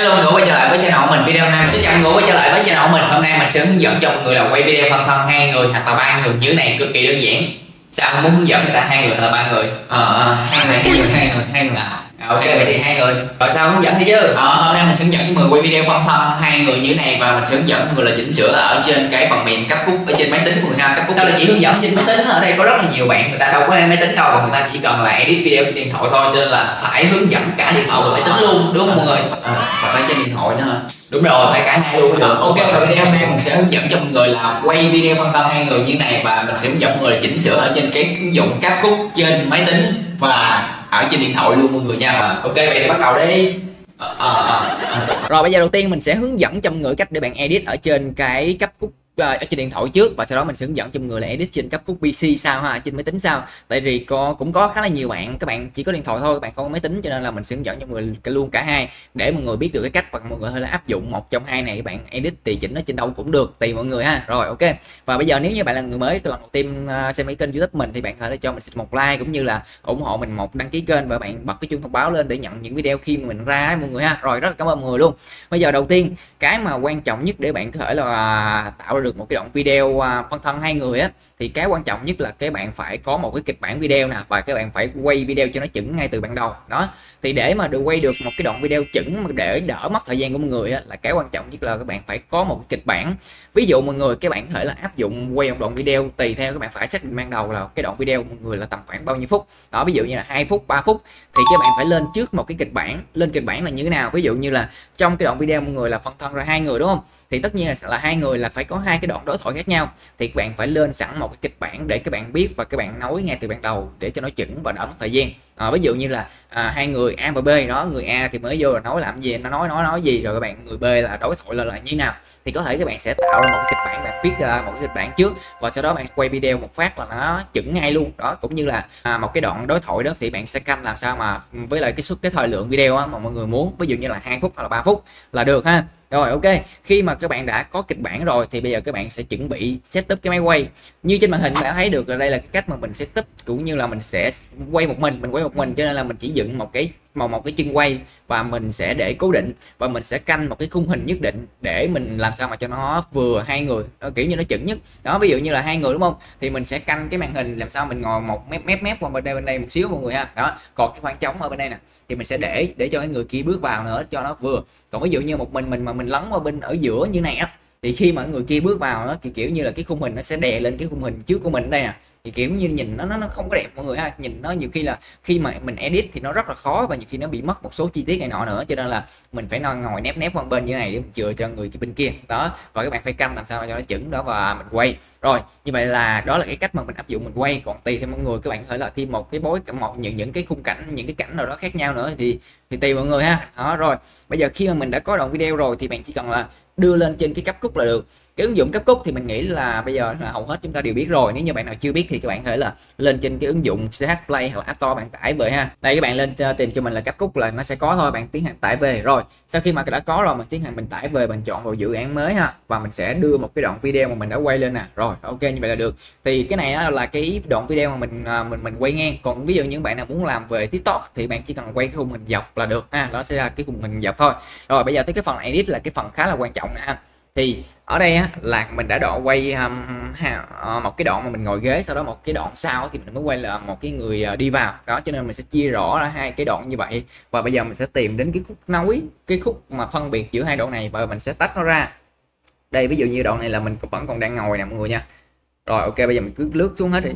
Hello mọi người quay trở lại với channel của mình, video này xin chào mọi người quay trở lại với channel của mình. Hôm nay mình sẽ hướng dẫn cho mọi người là quay video phân thân hai người hoặc là ba người. Như này cực kỳ đơn giản. Sao không muốn hướng dẫn người ta hai người hoặc là ba người? Ờ, ờ hai người hai người hai người hai người. là ok vậy thì hai người. Rồi sao hướng dẫn đi chứ? Ờ, hôm nay mình sẽ hướng dẫn người quay video phân thân hai người như thế này và mình sẽ hướng dẫn người là chỉnh sửa ở trên cái phần mềm cấp cúc ở trên máy tính của người ha cấp cúc sao là chỉ hướng dẫn trên máy tính ở đây có rất là nhiều bạn người ta đâu có máy tính đâu và người ta chỉ cần là edit video trên điện thoại thôi cho nên là phải hướng dẫn cả điện thoại và máy tính luôn đúng không mọi người? À, và phải trên điện thoại nữa. Đúng rồi phải cả hai luôn. Mới được ok và video hôm nay mình sẽ hướng dẫn cho mọi người là quay video phân thân hai người như này và mình sẽ hướng dẫn mọi người là chỉnh sửa ở trên cái ứng dụng cáp khúc trên máy tính và ở trên điện thoại luôn mọi người nha mà. ok vậy thì bắt đầu đi à, à, à. rồi bây giờ đầu tiên mình sẽ hướng dẫn cho mọi người cách để bạn edit ở trên cái cấp cúc Ờ, ở trên điện thoại trước và sau đó mình sẽ hướng dẫn cho mọi người là edit trên cấp cúc PC sao ha trên máy tính sao. Tại vì có cũng có khá là nhiều bạn các bạn chỉ có điện thoại thôi các bạn không có máy tính cho nên là mình sẽ hướng dẫn cho mọi người luôn cả hai để mọi người biết được cái cách và mọi người hơi là áp dụng một trong hai này các bạn edit tùy chỉnh nó trên đâu cũng được tùy mọi người ha. Rồi ok. Và bây giờ nếu như bạn là người mới lần đầu tiên xem mấy kênh youtube mình thì bạn có thể cho mình xin một like cũng như là ủng hộ mình một đăng ký kênh và bạn bật cái chuông thông báo lên để nhận những video khi mình ra ấy, mọi người ha. Rồi rất là cảm ơn mọi người luôn. Bây giờ đầu tiên cái mà quan trọng nhất để bạn có thể là ờ, tạo ra được một cái đoạn video à, phân thân hai người á thì cái quan trọng nhất là các bạn phải có một cái kịch bản video nè và các bạn phải quay video cho nó chuẩn ngay từ ban đầu. Đó thì để mà được quay được một cái đoạn video chuẩn mà để đỡ mất thời gian của mọi người á, là cái quan trọng nhất là các bạn phải có một cái kịch bản. Ví dụ mọi người các bạn có thể là áp dụng quay một đoạn video tùy theo các bạn phải xác định ban đầu là cái đoạn video mọi người là tầm khoảng bao nhiêu phút. Đó ví dụ như là hai phút 3 phút thì các bạn phải lên trước một cái kịch bản. Lên kịch bản là như thế nào? Ví dụ như là trong cái đoạn video mọi người là phân thân ra hai người đúng không? Thì tất nhiên là sẽ là hai người là phải có hai cái đoạn đối thoại khác nhau, thì các bạn phải lên sẵn một cái kịch bản để các bạn biết và các bạn nói ngay từ ban đầu để cho nó chuẩn và đỡ mất thời gian à, ví dụ như là à, hai người A và B đó người A thì mới vô là nói làm gì nó nói nói nói gì rồi các bạn người B là đối thoại là là như nào. Thì có thể các bạn sẽ tạo ra một cái kịch bản bạn viết ra một cái kịch bản trước và sau đó bạn quay video một phát là nó chuẩn ngay luôn. Đó cũng như là à, một cái đoạn đối thoại đó thì bạn sẽ canh làm sao mà ừ, với lại cái suất cái thời lượng video á, mà mọi người muốn ví dụ như là hai phút hoặc là 3 phút là được ha. Rồi ok khi mà các bạn đã có kịch bản rồi thì bây giờ các bạn sẽ chuẩn bị setup cái máy quay. Như trên màn hình bạn thấy được là đây là cái cách mà mình setup cũng như là mình sẽ quay một mình mình quay một mình, cho nên là mình chỉ dựng một cái, một một cái chân quay và mình sẽ để cố định và mình sẽ canh một cái khung hình nhất định để mình làm sao mà cho nó vừa hai người, nó kiểu như nó chuẩn nhất. Đó, ví dụ như là hai người, đúng không? Thì mình sẽ canh cái màn hình làm sao mình ngồi một mép mép mép qua bên đây bên đây một xíu mọi người ha. Đó, còn cái khoảng trống ở bên đây nè, thì mình sẽ để để cho cái người kia bước vào nữa cho nó vừa. Còn ví dụ như một mình mình mà mình lấn qua bên ở giữa như này á thì khi mà người kia bước vào nó kiểu, kiểu như là cái khung hình nó sẽ đè lên cái khung hình trước của mình đây nè. Thì kiểu như nhìn nó nó nó không có đẹp mọi người ha. Nhìn nó nhiều khi là khi mà mình edit thì nó rất là khó và nhiều khi nó bị mất một số chi tiết này nọ nữa. Cho nên là mình phải ngồi ngồi nép nép qua bên như này để mình chừa cho người bên kia. Đó và các bạn phải canh làm sao cho nó chuẩn đó và mình quay. Rồi như vậy là đó là cái cách mà mình áp dụng mình quay. Còn tùy theo mọi người các bạn có thể là thêm một cái bối một những những cái khung cảnh những cái cảnh nào đó khác nhau nữa. Thì thì tùy mọi người ha. Đó, rồi. Bây giờ khi mà mình đã có đoạn video rồi thì bạn chỉ cần là đưa lên trên cái cấp cúc là được cái ứng dụng cấp cúc thì mình nghĩ là bây giờ là hầu hết chúng ta đều biết rồi. Nếu như bạn nào chưa biết thì các bạn có thể là lên trên cái ứng dụng CH Play hoặc là App Store bạn tải về ha. Đây, các bạn lên ờ, tìm cho mình là cấp cúc là nó sẽ có thôi, bạn tiến hành tải về. Rồi, sau khi mà đã có rồi, mình tiến hành mình tải về, mình chọn vào dự án mới ha, và mình sẽ đưa một cái đoạn video mà mình đã quay lên nè. Rồi, ok, như vậy là được. Thì cái này là cái đoạn video mà mình ờ, mình mình quay ngang. Còn ví dụ những bạn nào muốn làm về TikTok thì bạn chỉ cần quay cái khung hình dọc là được. Ha đó sẽ ra cái khung hình dọc thôi. Rồi, bây giờ tới cái phần edit là cái phần khá là quan trọng nè ha thì ở đây á, là mình đã đoạn quay um, ha, uh, một cái đoạn mà mình ngồi ghế sau đó một cái đoạn sau thì mình mới quay là một cái người uh, đi vào. Đó cho nên mình sẽ chia rõ ra hai cái đoạn như vậy. Và bây giờ mình sẽ tìm đến cái khúc nối cái khúc mà phân biệt giữa hai đoạn này và mình sẽ tách nó ra. Đây ví dụ như đoạn này là mình vẫn còn đang ngồi nè mọi người nha. Rồi ok bây giờ mình cứ lướt xuống hết đi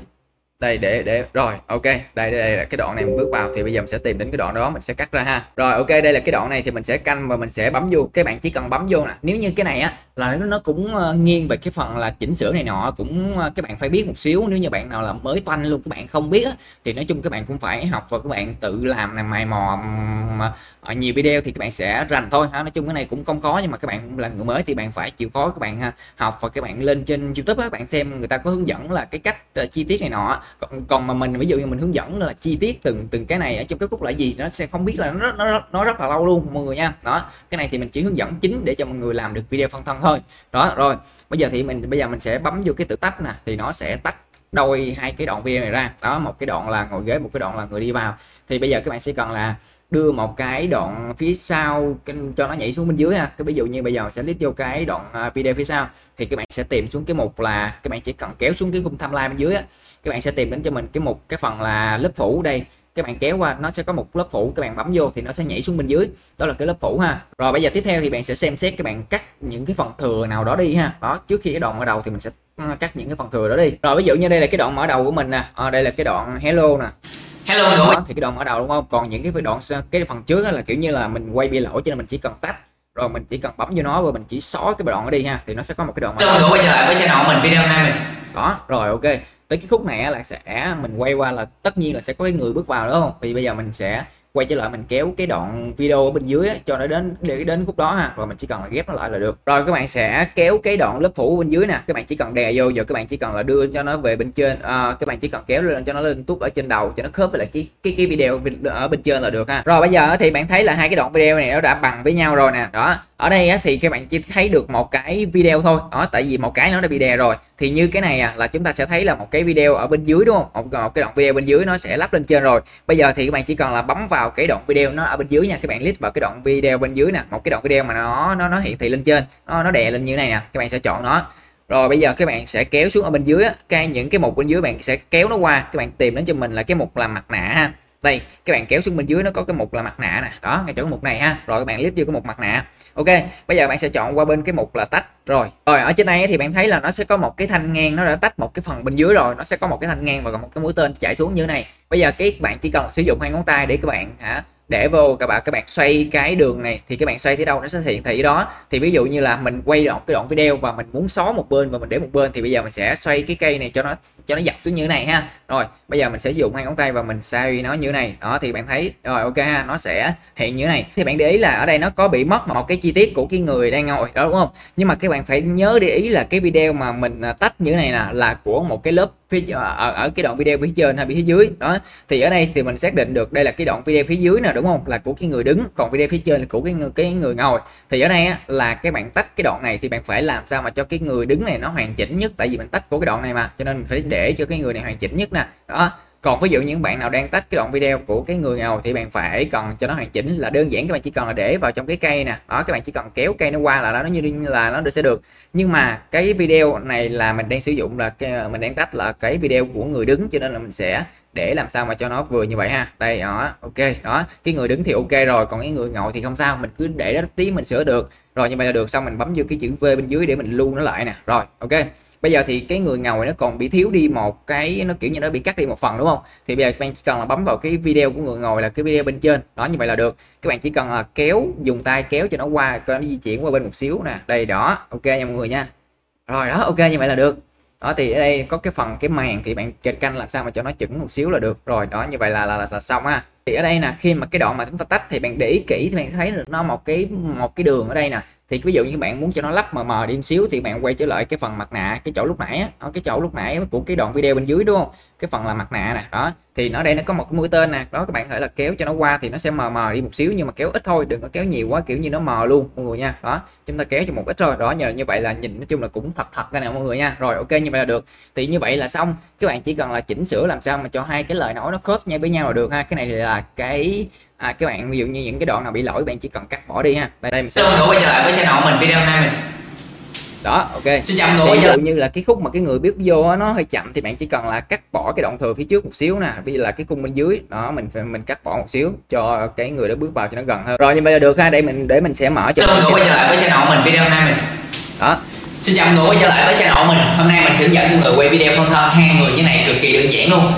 đây để để. Rồi ok. Đây, đây đây là cái đoạn này mình bước vào thì bây giờ mình sẽ tìm đến cái đoạn đó mình sẽ cắt ra ha. Rồi ok đây là cái đoạn này thì mình sẽ canh và mình sẽ bấm vô. Các bạn chỉ cần bấm vô nè. Nếu như cái này á là nó cũng ờ, nghiêng về cái phần là chỉnh sửa này nọ cũng ờ, các bạn phải biết một xíu. Nếu như bạn nào là mới toanh luôn các bạn không biết á, thì nói chung các bạn cũng phải học và các bạn tự làm này mày mò ở nhiều video thì các bạn sẽ rành thôi ha. Nói chung cái này cũng không khó nhưng mà các bạn là người mới thì bạn phải chịu khó các bạn ha, học và các bạn lên trên youtube á, các bạn xem người ta có hướng dẫn là cái cách ờ, chi tiết này nọ còn, còn mà mình ví dụ như mình hướng dẫn là chi tiết từng từng cái này ở trong cái khúc là gì nó sẽ không biết là nó nó, nó rất là lâu luôn mọi người nha. Đó cái này thì mình chỉ hướng dẫn chính để cho mọi người làm được video phân thân thôi. Đó rồi bây giờ thì mình bây giờ mình sẽ bấm vô cái tự tách nè thì nó sẽ tách đôi hai cái đoạn video này ra. Đó một cái đoạn là ngồi ghế một cái đoạn là người đi vào. Thì bây giờ các bạn sẽ cần là đưa một cái đoạn phía sau cho nó nhảy xuống bên dưới ha. Cái ví dụ như bây giờ sẽ click vô cái đoạn à, video phía sau thì các bạn sẽ tìm xuống cái mục là các bạn chỉ cần kéo xuống cái khung timeline bên dưới á các bạn sẽ tìm đến cho mình cái mục cái phần là lớp phủ đây. Các bạn kéo qua nó sẽ có một lớp phủ các bạn bấm vô thì nó sẽ nhảy xuống bên dưới. Đó là cái lớp phủ ha. Rồi bây giờ tiếp theo thì bạn sẽ xem xét các bạn cắt những cái phần thừa nào đó đi ha. Đó trước khi cái đoạn mở đầu thì mình sẽ à, cắt những cái phần thừa đó đi. Rồi ví dụ như đây là cái đoạn mở đầu của mình nè. À, đây là cái đoạn hello nè. Hello đó, thì cái đoạn mở đầu đúng không? Còn những cái đoạn cái phần trước là kiểu như là mình quay bị lỗi cho nên mình chỉ cần tách rồi mình chỉ cần bấm vô nó và mình chỉ xóa cái đoạn ở đi ha. Thì nó sẽ có một cái đoạn mở đầu. quay trở lại với channel mình video này mình đó rồi ok tới cái khúc này là sẽ, mình quay qua là tất nhiên là sẽ có cái người bước vào, đúng không? Thì bây giờ mình sẽ quay trở lại mình kéo cái đoạn video ở bên dưới cho nó đến để đến khúc đó ha. Rồi mình chỉ cần là ghép nó lại là được. Rồi các bạn sẽ kéo cái đoạn lớp phủ bên dưới nè. Các bạn chỉ cần đè vô giờ các bạn chỉ cần là đưa cho nó về bên trên. À, các bạn chỉ cần kéo lên cho nó lên tuốt ở trên đầu cho nó khớp với lại cái cái cái video ở bên trên là được ha. Rồi bây giờ thì bạn thấy là hai cái đoạn video này nó đã bằng với nhau rồi nè. Đó ở đây á, thì các bạn chỉ thấy được một cái video thôi. Đó tại vì một cái nó đã bị đè rồi. Thì như cái này à, là chúng ta sẽ thấy là một cái video ở bên dưới đúng không? Một, một cái đoạn video bên dưới nó sẽ lắp lên trên rồi. Bây giờ thì các bạn chỉ cần là bấm vào cái đoạn video nó ở bên dưới nha. Các bạn click vào cái đoạn video bên dưới nè. Một cái đoạn video mà nó nó nó hiển thị lên trên. Nó nó đè lên như này nè. Các bạn sẽ chọn nó. Rồi bây giờ các bạn sẽ kéo xuống ở bên dưới cái, những cái mục bên dưới bạn sẽ kéo nó qua. Các bạn tìm đến cho mình là cái mục là mặt nạ ha. Đây, các bạn kéo xuống bên dưới nó có cái mục là mặt nạ nè. Đó, ngay chỗ mục này ha. Rồi các bạn click vô cái mục mặt nạ ok, bây giờ bạn sẽ chọn qua bên cái mục là tách. Rồi rồi, ở trên này thì bạn thấy là nó sẽ có một cái thanh ngang, nó đã tách một cái phần bên dưới rồi, nó sẽ có một cái thanh ngang và còn một cái mũi tên chạy xuống như thế này. Bây giờ các bạn chỉ cần sử dụng hai ngón tay để các bạn hả để vô các bạn các bạn xoay cái đường này thì các bạn xoay tới đâu nó sẽ hiển thị đó. Thì ví dụ như là mình quay đoạn, cái đoạn video và mình muốn xóa một bên và mình để một bên thì bây giờ mình sẽ xoay cái cây này cho nó cho nó dập xuống như thế này ha. Rồi, bây giờ mình sẽ dùng hai ngón tay và mình xoay nó như thế này. Đó, thì bạn thấy, rồi, ok ha, nó sẽ hiện như thế này. Thì bạn để ý là ở đây nó có bị mất một cái chi tiết của cái người đang ngồi, đó, đúng không? Nhưng mà các bạn phải nhớ để ý là cái video mà mình à, tách như thế này nè là của một cái lớp phía ở, ở cái đoạn video phía trên hay phía dưới. Đó thì ở đây thì mình xác định được đây là cái đoạn video phía dưới nè đúng không? Là của cái người đứng còn video phía trên là của cái người cái người ngồi. Thì ở đây á, là cái bạn tách cái đoạn này thì bạn phải làm sao mà cho cái người đứng này nó hoàn chỉnh nhất? Tại vì mình tách của cái đoạn này mà cho nên mình phải để cho cái người này hoàn chỉnh nhất nè. Đó còn ví dụ những bạn nào đang tách cái đoạn video của cái người ngồi thì bạn phải cần cho nó hoàn chỉnh là đơn giản các bạn chỉ cần là để vào trong cái cây nè. Đó các bạn chỉ cần kéo cây nó qua là nó như là nó sẽ được nhưng mà cái video này là mình đang sử dụng là cái, mình đang tách là cái video của người đứng cho nên là mình sẽ để làm sao mà cho nó vừa như vậy ha. Đây đó ok đó. Cái người đứng thì ok rồi còn cái người ngồi thì không sao mình cứ để đó tí mình sửa được. Rồi như vậy là được xong mình bấm vô cái chữ V bên dưới để mình lưu nó lại nè. Rồi ok bây giờ thì cái người ngồi nó còn bị thiếu đi một cái nó kiểu như nó bị cắt đi một phần đúng không? Thì bây giờ bạn chỉ cần là bấm vào cái video của người ngồi là cái video bên trên. Đó như vậy là được. Các bạn chỉ cần là kéo dùng tay kéo cho nó qua cho nó di chuyển qua bên một xíu nè. Đây đó. Ok nha mọi người nha. Rồi đó. Ok như vậy là được. Đó thì ở đây có cái phần cái màn thì bạn kịch canh làm sao mà cho nó chuẩn một xíu là được. Rồi đó như vậy là là, là, là xong ha. Thì ở đây nè khi mà cái đoạn mà chúng ta tách thì bạn để ý kỹ thì bạn thấy được nó một cái một cái đường ở đây nè thì ví dụ như bạn muốn cho nó lắp mờ mờ đi xíu thì bạn quay trở lại cái phần mặt nạ cái chỗ lúc nãy á. Cái chỗ lúc nãy của cái đoạn video bên dưới, đúng không? Cái phần là mặt nạ nè, đó. Thì nó đây nó có một cái mũi tên nè, đó, các bạn có thể là kéo cho nó qua thì nó sẽ mờ mờ đi một xíu nhưng mà kéo ít thôi, đừng có kéo nhiều quá, kiểu như nó mờ luôn, mọi người nha. Đó, chúng ta kéo cho một ít rồi đó, nhờ như vậy là nhìn nói chung là cũng thật thật ra nè, mọi người nha. Rồi, ok, như vậy là được. Thì như vậy là xong. Các bạn chỉ cần là chỉnh sửa làm sao mà cho hai cái lời nói nó khớp nhau với nhau là được ha. Cái này thì là cái à, các bạn ví dụ như những cái đoạn nào bị lỗi bạn chỉ cần cắt bỏ đi ha. Đây đây mình sẽ người quay trở lại với channel mình video này mình đó ok. Xin chào người ví dụ như là cái khúc mà cái người biết vô nó hơi chậm thì bạn chỉ cần là cắt bỏ cái đoạn thừa phía trước một xíu nè vì là cái cung bên dưới. Đó mình phải mình cắt bỏ một xíu cho cái người đó bước vào cho nó gần hơn. Rồi như vậy là được ha để mình để mình sẽ mở cho người quay trở lại với channel mình video này mình đó. Xin chào người quay trở lại với channel mình. Hôm nay mình sẽ dẫn mọi người quay video phân thân hai người như này cực kỳ đơn giản luôn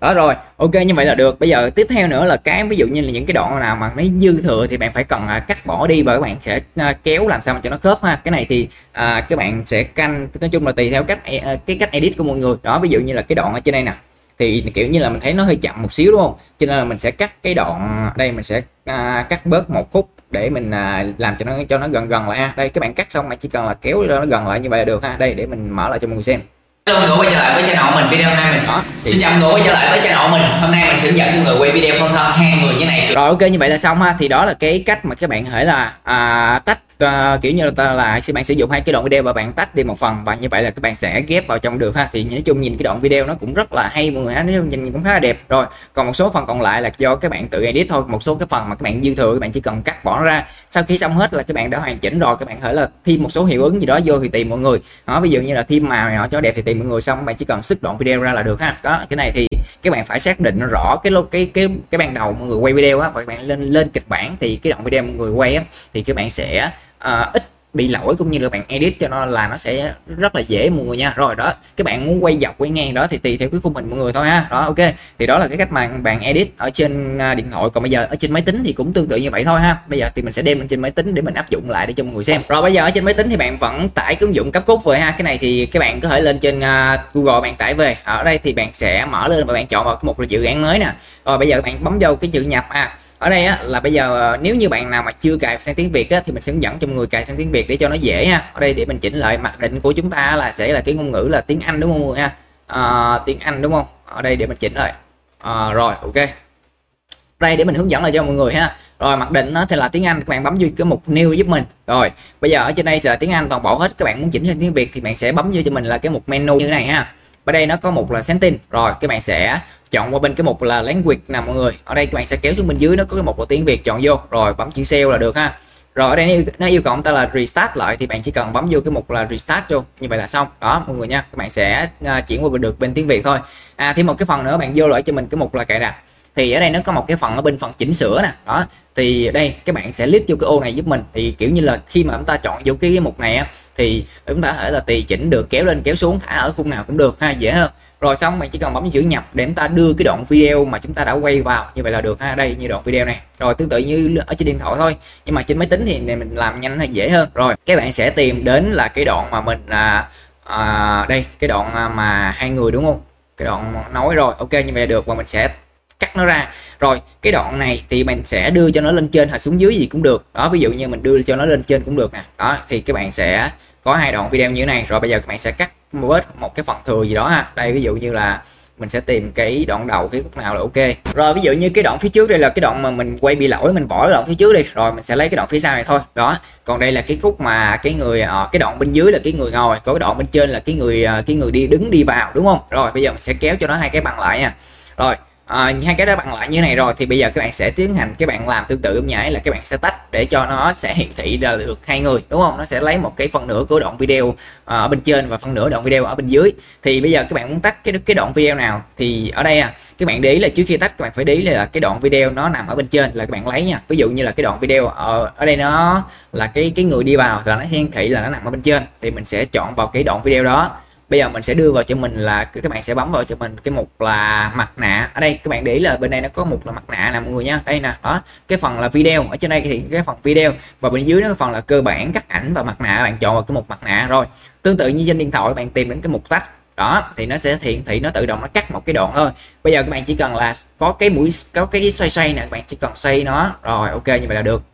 đó rồi ok như vậy là được. Bây giờ tiếp theo nữa là cái ví dụ như là những cái đoạn nào mà nó dư thừa thì bạn phải cần à, cắt bỏ đi và các bạn sẽ à, kéo làm sao mà cho nó khớp ha. Cái này thì à, các bạn sẽ canh nói chung là tùy theo cách à, cái cách edit của mọi người. Đó ví dụ như là cái đoạn ở trên đây nè thì kiểu như là mình thấy nó hơi chậm một xíu đúng không? Cho nên là mình sẽ cắt cái đoạn đây mình sẽ à, cắt bớt một khúc để mình à, làm cho nó cho nó gần gần lại ha. Đây các bạn cắt xong mà chỉ cần là kéo cho nó gần lại như vậy là được ha. Đây để mình mở lại cho mọi người xem. Hello mọi người quay trở lại với channel mình video hôm nay mình xin chào mọi người quay trở lại với channel mình. Hôm nay mình sẽ hướng dẫn mọi người quay video phân thân hai người như này. Rồi ok như vậy là xong ha. Thì đó là cái cách mà các bạn có thể là à, tách à, kiểu như là, ta- là các bạn sử dụng hai cái đoạn video và bạn tách đi một phần và như vậy là các bạn sẽ ghép vào trong được ha thì nói chung nhìn cái đoạn video nó cũng rất là hay mọi người ha nói chung nhìn cũng khá là đẹp rồi còn một số phần còn lại là do các bạn tự edit thôi một số cái phần mà các bạn dư thừa các bạn chỉ cần cắt bỏ ra sau khi xong hết là các bạn đã hoàn chỉnh rồi các bạn có thể là thêm một số hiệu ứng gì đó vô thì tìm mọi người đó ví dụ như là thêm màu này nọ cho đẹp thì tìm mọi người xong các bạn chỉ cần sức đoạn video ra là được ha đó cái này thì các bạn phải xác định rõ cái lô cái cái cái ban đầu mọi người quay video á và các bạn lên lên kịch bản thì cái đoạn video mọi người quay á thì các bạn sẽ uh, ít bị lỗi cũng như là bạn edit cho nó là nó sẽ rất là dễ mọi người nha. Rồi đó các bạn muốn quay dọc quay ngang đó thì tùy theo cái khung hình mọi người thôi ha. Đó ok. Thì đó là cái cách mà bạn edit ở trên à, điện thoại. Còn bây giờ ở trên máy tính thì cũng tương tự như vậy thôi ha. Bây giờ thì mình sẽ đem lên trên máy tính để mình áp dụng lại để cho mọi người xem. Rồi bây giờ ở trên máy tính thì bạn vẫn tải cái ứng dụng cấp cút về ha. Cái này thì các bạn có thể lên trên à, Google bạn tải về. Ở đây thì bạn sẽ mở lên và bạn chọn vào một dự án mới nè. Rồi bây giờ bạn bấm vào cái chữ nhập. À ở đây á là bây giờ ờ, nếu như bạn nào mà chưa cài sang tiếng Việt á thì mình sẽ hướng dẫn cho mọi người cài sang tiếng Việt để cho nó dễ ha ở đây để mình chỉnh lại mặc định của chúng ta là sẽ là cái ngôn ngữ là tiếng Anh đúng không mọi người ha? À, tiếng Anh đúng không? Ở đây để mình chỉnh lại. À, rồi ok. Đây để mình hướng dẫn lại cho mọi người ha. Rồi mặc định nó thì là tiếng Anh các bạn bấm vô cái mục new giúp mình. Rồi bây giờ ở trên đây là tiếng Anh toàn bộ hết. Các bạn muốn chỉnh sang tiếng Việt thì bạn sẽ bấm vô cho mình là cái mục menu như thế này ha. Ở đây nó có một là setting. Rồi các bạn sẽ chọn qua bên cái mục là language nè mọi người. Ở đây các bạn sẽ kéo xuống bên dưới nó có cái mục là tiếng Việt chọn vô rồi bấm chữ sale là được ha. Rồi ở đây nó yêu, cầu chúng ta là restart lại thì bạn chỉ cần bấm vô cái mục là restart vô như vậy là xong. Đó mọi người nha các bạn sẽ à, chuyển qua được bên tiếng Việt thôi. À thêm một cái phần nữa bạn vô lại cho mình cái mục là cài đặt. Thì ở đây nó có một cái phần ở bên phần chỉnh sửa nè. Đó thì đây các bạn sẽ list vô cái ô này giúp mình. Thì kiểu như là khi mà chúng ta chọn vô cái, cái mục này á thì chúng ta có thể là tùy chỉnh được kéo lên kéo xuống thả ở khung nào cũng được ha dễ hơn rồi xong bạn chỉ cần bấm chữ nhập để chúng ta đưa cái đoạn video mà chúng ta đã quay vào. Như vậy là được ha đây như đoạn video này. Rồi tương tự như ở trên điện thoại thôi. Nhưng mà trên máy tính thì này mình làm nhanh hay dễ hơn. Rồi các bạn sẽ tìm đến là cái đoạn mà mình à, à, đây cái đoạn mà hai người đúng không? Cái đoạn nói rồi ok như vậy là được. Và mình sẽ cắt nó ra. Rồi cái đoạn này thì mình sẽ đưa cho nó lên trên hoặc xuống dưới gì cũng được. Đó ví dụ như mình đưa cho nó lên trên cũng được nè. Đó thì các bạn sẽ có hai đoạn video như thế này. Rồi bây giờ các bạn sẽ cắt bớt một cái phần thừa gì đó ha. Đây, ví dụ như là mình sẽ tìm cái đoạn đầu cái khúc nào là ok. Rồi, ví dụ như cái đoạn phía trước đây là cái đoạn mà mình quay bị lỗi, mình bỏ cái đoạn phía trước đi. Rồi, mình sẽ lấy cái đoạn phía sau này thôi. Đó, còn đây là cái khúc mà cái người ờ, cái đoạn bên dưới là cái người ngồi có cái đoạn bên trên là cái người ờ, cái người đi, đứng đi vào, đúng không? Rồi, bây giờ mình sẽ kéo cho nó hai cái bằng lại nha. Rồi à, hai cái đó bạn lại như này rồi thì bây giờ các bạn sẽ tiến hành các bạn làm tương tự giống nhảy là các bạn sẽ tách để cho nó sẽ hiển thị ra được hai người đúng không? Nó sẽ lấy một cái phần nửa của đoạn video à, ở bên trên và phần nửa đoạn video ở bên dưới. Thì bây giờ các bạn muốn tách cái cái đoạn video nào thì ở đây nè các bạn để ý là trước khi tách các bạn phải để ý là cái đoạn video nó nằm ở bên trên là các bạn lấy nha. Ví dụ như là cái đoạn video ở ở đây nó là cái cái người đi vào là nó hiển thị là nó nằm ở bên trên thì mình sẽ chọn vào cái đoạn video đó bây giờ mình sẽ đưa vào cho mình là các bạn sẽ bấm vào cho mình cái mục là mặt nạ. Ở đây, các bạn để ý là bên đây nó có mục là mặt nạ nè, mọi người nha. Đây nè, đó. Cái phần là video. Ở trên đây thì cái phần video. Và bên dưới nó cái phần là cơ bản cắt ảnh và mặt nạ. Bạn chọn vào cái mục mặt nạ rồi. Tương tự như trên điện thoại, bạn tìm đến cái mục tách. Đó, thì nó sẽ hiển thị nó tự động nó cắt một cái đoạn thôi. Bây giờ các bạn chỉ cần là có cái mũi, có cái xoay xoay nè các bạn chỉ cần xoay nó. Rồi, ok, như vậy là được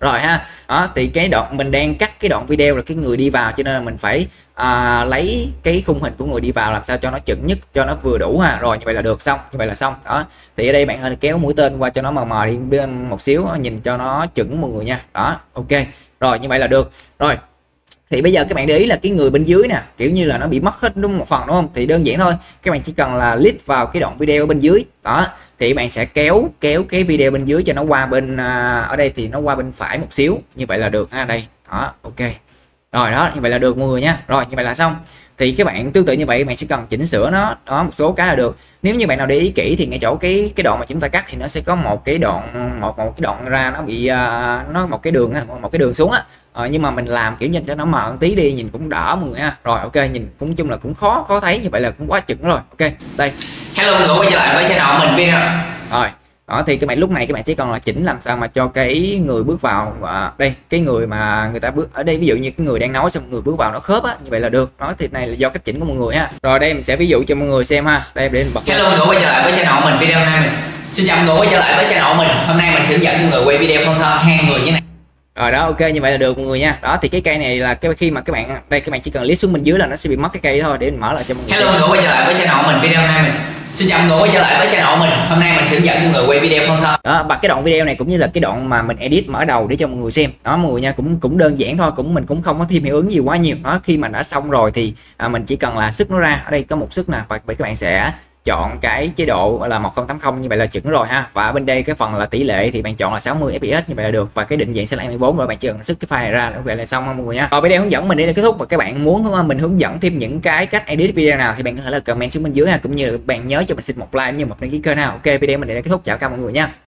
rồi ha. Đó thì cái đoạn mình đang cắt cái đoạn video là cái người đi vào cho nên là mình phải à, lấy cái khung hình của người đi vào làm sao cho nó chuẩn nhất cho nó vừa đủ ha. Rồi như vậy là được xong như vậy là xong. Đó thì ở đây bạn ơi kéo mũi tên qua cho nó mờ mờ đi một xíu nhìn cho nó chuẩn mọi người nha. Đó ok. Rồi như vậy là được. Rồi thì bây giờ các bạn để ý là cái người bên dưới nè kiểu như là nó bị mất hết đúng một phần đúng không? Thì đơn giản thôi các bạn chỉ cần là click vào cái đoạn video ở bên dưới. Đó thì bạn sẽ kéo kéo cái video bên dưới cho nó qua bên à, ở đây thì nó qua bên phải một xíu. Như vậy là được ha đây. Đó ok. Rồi đó như vậy là được mọi người nha. Rồi như vậy là xong thì các bạn tương tự như vậy bạn sẽ cần chỉnh sửa nó đó một số cái là được. Nếu như bạn nào để ý kỹ thì ngay chỗ cái cái đoạn mà chúng ta cắt thì nó sẽ có một cái đoạn một một cái đoạn ra nó bị uh, nó một cái đường một cái đường xuống á. Ờ, nhưng mà mình làm kiểu nhìn cho nó mờ tí đi nhìn cũng đỡ mọi người ha. Rồi ok nhìn cũng chung là cũng khó khó thấy như vậy là cũng quá chừng rồi ok. Đây. Hello mọi người quay trở lại với channel mình video rồi đó thì các bạn lúc này các bạn chỉ cần là chỉnh làm sao mà cho cái người bước vào à, đây cái người mà người ta bước ở đây ví dụ như cái người đang nói xong người bước vào nó khớp á như vậy là được. Đó thì này là do cách chỉnh của mọi người ha. Rồi đây mình sẽ ví dụ cho mọi người xem ha. Đây để mình bật hello mọi người quay trở lại với channel mình video này mình xin chào mọi người quay trở lại với channel mình. Hôm nay mình sẽ hướng dẫn mọi người quay video phân thân hai người như này rồi đó ok như vậy là được mọi người nha. Đó thì cái cây này là cái khi mà các bạn đây các bạn chỉ cần click xuống bên dưới là nó sẽ bị mất cái cây thôi để mình mở lại cho mọi người hello mọi người quay trở lại với channel của mình video này mình Xin chào mọi người quay trở lại với channel của mình. Hôm nay mình sẽ hướng dẫn mọi người quay video phân thân. Đó và cái đoạn video này cũng như là cái đoạn mà mình edit mở đầu để cho mọi người xem. Đó mọi người nha cũng cũng đơn giản thôi cũng mình cũng không có thêm hiệu ứng gì quá nhiều. Đó khi mà đã xong rồi thì à, mình chỉ cần là sức nó ra. Ở đây có một sức nè và các bạn sẽ chọn cái chế độ là 1080 như vậy là chuẩn rồi ha. Và ở bên đây cái phần là tỷ lệ thì bạn chọn là 60 fps như vậy là được. Và cái định dạng sẽ là 24 rồi, bạn chỉ cần xuất cái file này ra là vậy là xong ha mọi người nha và video hướng dẫn mình đến đây kết thúc, và các bạn muốn mình hướng dẫn thêm những cái cách edit video nào thì bạn có thể là comment xuống bên dưới ha. Cũng như là bạn nhớ cho mình xin một like như một đăng ký kênh nào ok, video mình đến đây kết thúc. Chào các mọi người nha